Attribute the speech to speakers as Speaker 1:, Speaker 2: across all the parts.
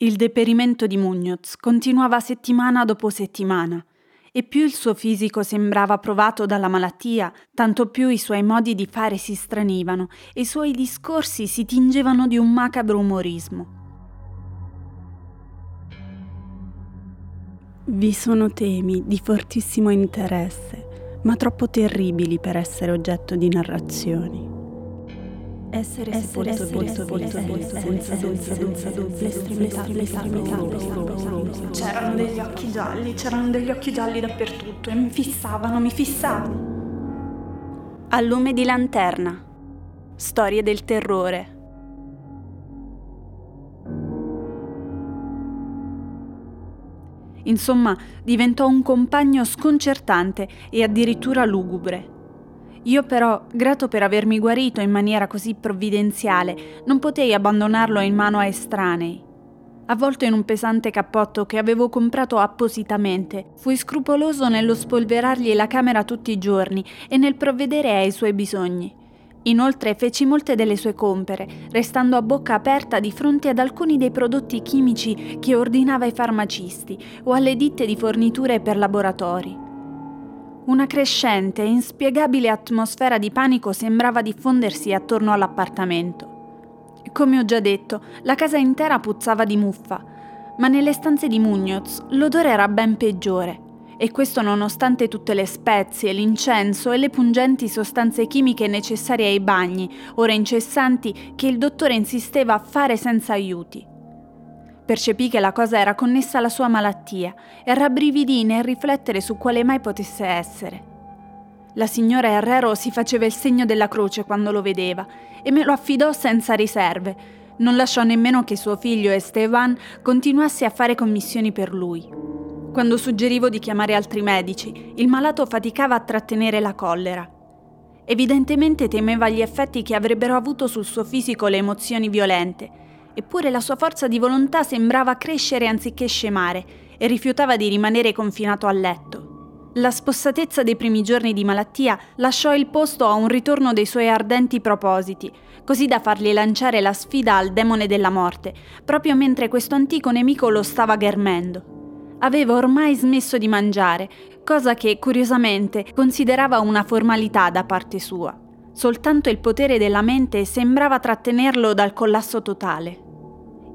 Speaker 1: Il deperimento di Muñoz continuava settimana dopo settimana e più il suo fisico sembrava provato dalla malattia, tanto più i suoi modi di fare si stranivano e i suoi discorsi si tingevano di un macabro umorismo. Vi sono temi di fortissimo interesse, ma troppo terribili per essere oggetto di narrazioni essere sepolto volto volto volto senza senza senza l'estremità c'erano degli occhi gialli c'erano degli occhi gialli dappertutto e mi fissavano mi fissavano a lume di lanterna storie del terrore Insomma, diventò un compagno sconcertante e addirittura lugubre. Io però, grato per avermi guarito in maniera così provvidenziale, non potei abbandonarlo in mano a estranei. Avvolto in un pesante cappotto che avevo comprato appositamente, fui scrupoloso nello spolverargli la camera tutti i giorni e nel provvedere ai suoi bisogni. Inoltre feci molte delle sue compere, restando a bocca aperta di fronte ad alcuni dei prodotti chimici che ordinava ai farmacisti o alle ditte di forniture per laboratori. Una crescente e inspiegabile atmosfera di panico sembrava diffondersi attorno all'appartamento. Come ho già detto, la casa intera puzzava di muffa, ma nelle stanze di Muñoz l'odore era ben peggiore, e questo nonostante tutte le spezie, l'incenso e le pungenti sostanze chimiche necessarie ai bagni, ora incessanti, che il dottore insisteva a fare senza aiuti. Percepì che la cosa era connessa alla sua malattia e rabbrividì nel riflettere su quale mai potesse essere. La signora Herrero si faceva il segno della croce quando lo vedeva e me lo affidò senza riserve. Non lasciò nemmeno che suo figlio Esteban continuasse a fare commissioni per lui. Quando suggerivo di chiamare altri medici, il malato faticava a trattenere la collera. Evidentemente temeva gli effetti che avrebbero avuto sul suo fisico le emozioni violente eppure la sua forza di volontà sembrava crescere anziché scemare e rifiutava di rimanere confinato a letto. La spossatezza dei primi giorni di malattia lasciò il posto a un ritorno dei suoi ardenti propositi, così da fargli lanciare la sfida al demone della morte, proprio mentre questo antico nemico lo stava ghermendo. Aveva ormai smesso di mangiare, cosa che, curiosamente, considerava una formalità da parte sua. Soltanto il potere della mente sembrava trattenerlo dal collasso totale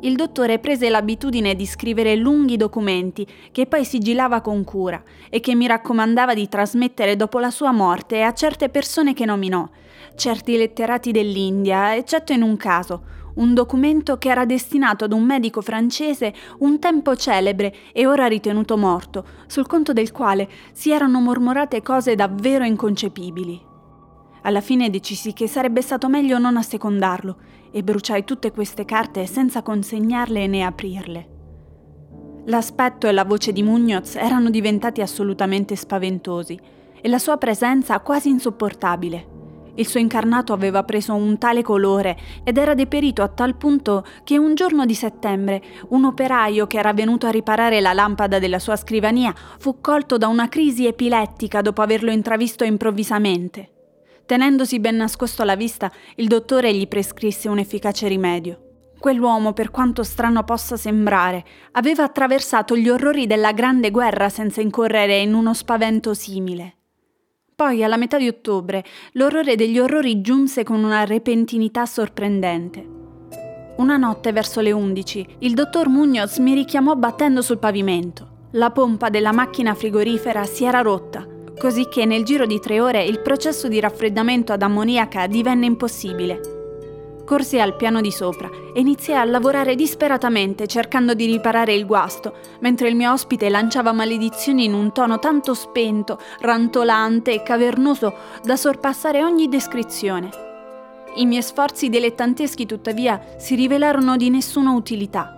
Speaker 1: il dottore prese l'abitudine di scrivere lunghi documenti che poi sigillava con cura e che mi raccomandava di trasmettere dopo la sua morte a certe persone che nominò, certi letterati dell'India, eccetto in un caso, un documento che era destinato ad un medico francese un tempo celebre e ora ritenuto morto, sul conto del quale si erano mormorate cose davvero inconcepibili. Alla fine decisi che sarebbe stato meglio non assecondarlo e bruciai tutte queste carte senza consegnarle né aprirle. L'aspetto e la voce di Muñoz erano diventati assolutamente spaventosi e la sua presenza quasi insopportabile. Il suo incarnato aveva preso un tale colore ed era deperito a tal punto che un giorno di settembre un operaio che era venuto a riparare la lampada della sua scrivania fu colto da una crisi epilettica dopo averlo intravisto improvvisamente. Tenendosi ben nascosto alla vista, il dottore gli prescrisse un efficace rimedio. Quell'uomo, per quanto strano possa sembrare, aveva attraversato gli orrori della Grande Guerra senza incorrere in uno spavento simile. Poi, alla metà di ottobre, l'orrore degli orrori giunse con una repentinità sorprendente. Una notte verso le undici, il dottor Muñoz mi richiamò battendo sul pavimento. La pompa della macchina frigorifera si era rotta così che nel giro di tre ore il processo di raffreddamento ad ammoniaca divenne impossibile. Corsi al piano di sopra e iniziai a lavorare disperatamente cercando di riparare il guasto, mentre il mio ospite lanciava maledizioni in un tono tanto spento, rantolante e cavernoso da sorpassare ogni descrizione. I miei sforzi dilettanteschi, tuttavia, si rivelarono di nessuna utilità.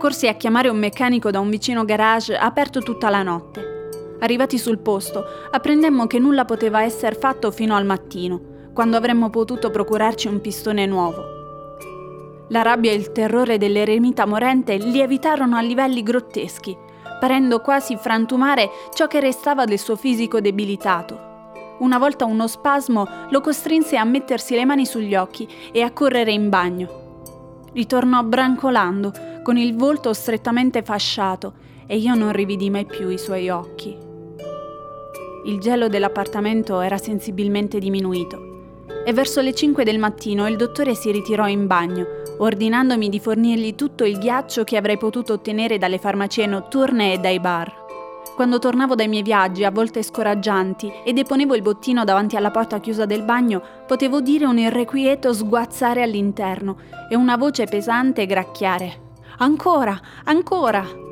Speaker 1: Corsi a chiamare un meccanico da un vicino garage aperto tutta la notte. Arrivati sul posto, apprendemmo che nulla poteva essere fatto fino al mattino, quando avremmo potuto procurarci un pistone nuovo. La rabbia e il terrore dell'eremita morente lievitarono a livelli grotteschi, parendo quasi frantumare ciò che restava del suo fisico debilitato. Una volta uno spasmo lo costrinse a mettersi le mani sugli occhi e a correre in bagno. Ritornò brancolando, con il volto strettamente fasciato, e io non rividi mai più i suoi occhi. Il gelo dell'appartamento era sensibilmente diminuito e verso le 5 del mattino il dottore si ritirò in bagno, ordinandomi di fornirgli tutto il ghiaccio che avrei potuto ottenere dalle farmacie notturne e dai bar. Quando tornavo dai miei viaggi, a volte scoraggianti, e deponevo il bottino davanti alla porta chiusa del bagno, potevo dire un irrequieto sguazzare all'interno e una voce pesante gracchiare. Ancora, ancora!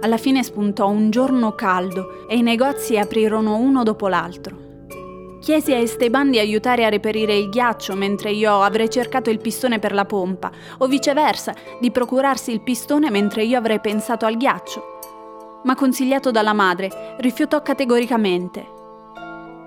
Speaker 1: Alla fine spuntò un giorno caldo e i negozi aprirono uno dopo l'altro. Chiesi a Esteban di aiutare a reperire il ghiaccio mentre io avrei cercato il pistone per la pompa, o viceversa, di procurarsi il pistone mentre io avrei pensato al ghiaccio ma consigliato dalla madre, rifiutò categoricamente.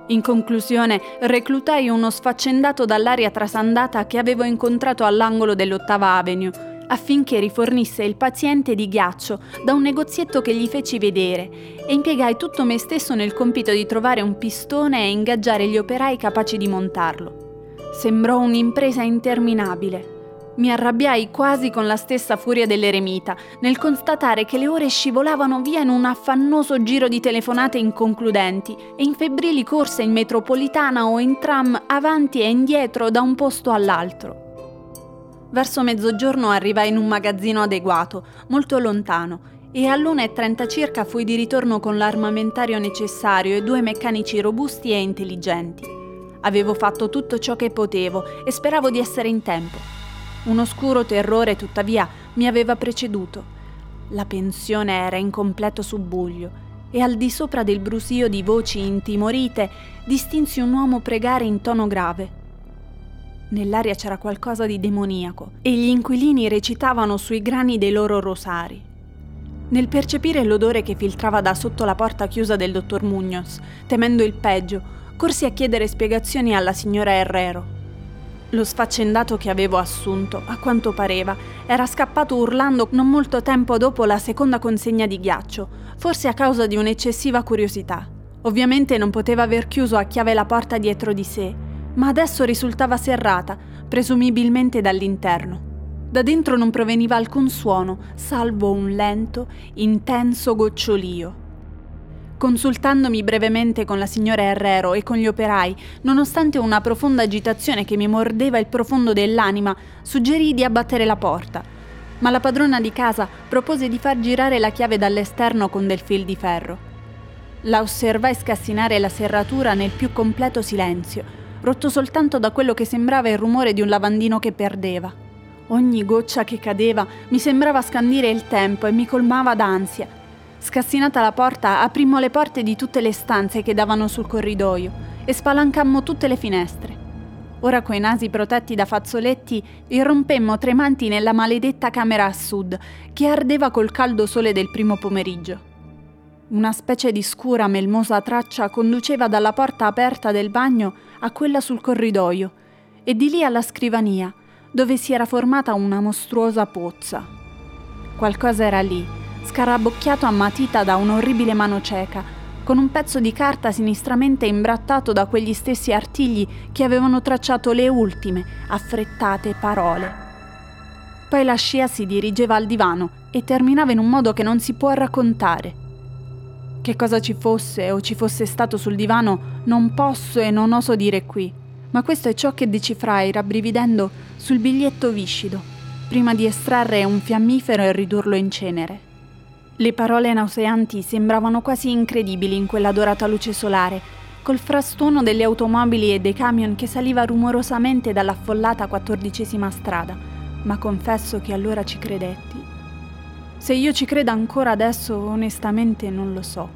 Speaker 1: In conclusione, reclutai uno sfaccendato dall'aria trasandata che avevo incontrato all'angolo dell'Ottava Avenue affinché rifornisse il paziente di ghiaccio da un negozietto che gli feci vedere e impiegai tutto me stesso nel compito di trovare un pistone e ingaggiare gli operai capaci di montarlo. Sembrò un'impresa interminabile. Mi arrabbiai quasi con la stessa furia dell'eremita nel constatare che le ore scivolavano via in un affannoso giro di telefonate inconcludenti e in febbrili corse in metropolitana o in tram avanti e indietro da un posto all'altro. Verso mezzogiorno arrivai in un magazzino adeguato, molto lontano, e all'1.30 circa fui di ritorno con l'armamentario necessario e due meccanici robusti e intelligenti. Avevo fatto tutto ciò che potevo e speravo di essere in tempo. Un oscuro terrore, tuttavia, mi aveva preceduto. La pensione era in completo subbuglio e al di sopra del brusio di voci intimorite distinsi un uomo pregare in tono grave. Nell'aria c'era qualcosa di demoniaco e gli inquilini recitavano sui grani dei loro rosari. Nel percepire l'odore che filtrava da sotto la porta chiusa del dottor Munoz, temendo il peggio, corsi a chiedere spiegazioni alla signora Herrero. Lo sfaccendato che avevo assunto, a quanto pareva, era scappato urlando non molto tempo dopo la seconda consegna di ghiaccio, forse a causa di un'eccessiva curiosità. Ovviamente non poteva aver chiuso a chiave la porta dietro di sé, ma adesso risultava serrata, presumibilmente dall'interno. Da dentro non proveniva alcun suono, salvo un lento, intenso gocciolio. Consultandomi brevemente con la signora Herrero e con gli operai, nonostante una profonda agitazione che mi mordeva il profondo dell'anima, suggerì di abbattere la porta. Ma la padrona di casa propose di far girare la chiave dall'esterno con del fil di ferro. La osservai scassinare la serratura nel più completo silenzio, rotto soltanto da quello che sembrava il rumore di un lavandino che perdeva. Ogni goccia che cadeva mi sembrava scandire il tempo e mi colmava d'ansia Scassinata la porta, aprimmo le porte di tutte le stanze che davano sul corridoio e spalancammo tutte le finestre. Ora coi nasi protetti da fazzoletti irrompemmo tremanti nella maledetta camera a sud, che ardeva col caldo sole del primo pomeriggio. Una specie di scura melmosa traccia conduceva dalla porta aperta del bagno a quella sul corridoio e di lì alla scrivania, dove si era formata una mostruosa pozza. Qualcosa era lì scarabocchiato a matita da un'orribile mano cieca, con un pezzo di carta sinistramente imbrattato da quegli stessi artigli che avevano tracciato le ultime, affrettate parole. Poi la scia si dirigeva al divano e terminava in un modo che non si può raccontare. Che cosa ci fosse o ci fosse stato sul divano non posso e non oso dire qui, ma questo è ciò che decifrai rabbrividendo sul biglietto viscido, prima di estrarre un fiammifero e ridurlo in cenere. Le parole nauseanti sembravano quasi incredibili in quella dorata luce solare, col frastuono delle automobili e dei camion che saliva rumorosamente dall'affollata quattordicesima strada, ma confesso che allora ci credetti. Se io ci creda ancora adesso, onestamente non lo so.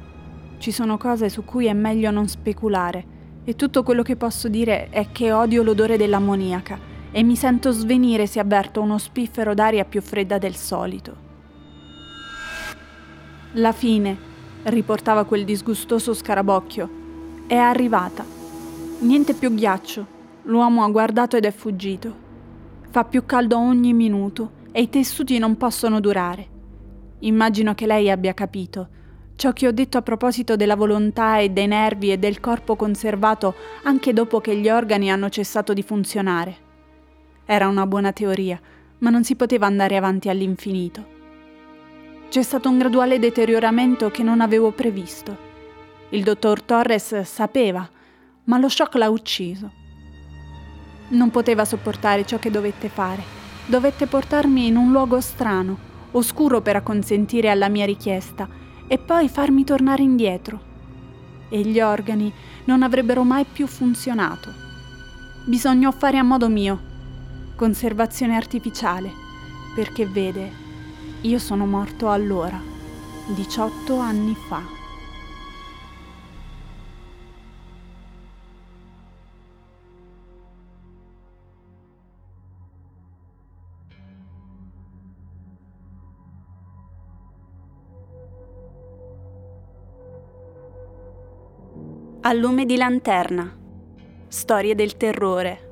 Speaker 1: Ci sono cose su cui è meglio non speculare, e tutto quello che posso dire è che odio l'odore dell'ammoniaca e mi sento svenire se avverto uno spiffero d'aria più fredda del solito. La fine, riportava quel disgustoso scarabocchio, è arrivata. Niente più ghiaccio. L'uomo ha guardato ed è fuggito. Fa più caldo ogni minuto e i tessuti non possono durare. Immagino che lei abbia capito ciò che ho detto a proposito della volontà e dei nervi e del corpo conservato anche dopo che gli organi hanno cessato di funzionare. Era una buona teoria, ma non si poteva andare avanti all'infinito. C'è stato un graduale deterioramento che non avevo previsto. Il dottor Torres sapeva, ma lo shock l'ha ucciso. Non poteva sopportare ciò che dovette fare. Dovette portarmi in un luogo strano, oscuro per acconsentire alla mia richiesta, e poi farmi tornare indietro. E gli organi non avrebbero mai più funzionato. Bisognò fare a modo mio. Conservazione artificiale, perché vede, io sono morto allora, 18 anni fa. A lume di lanterna. Storie del terrore.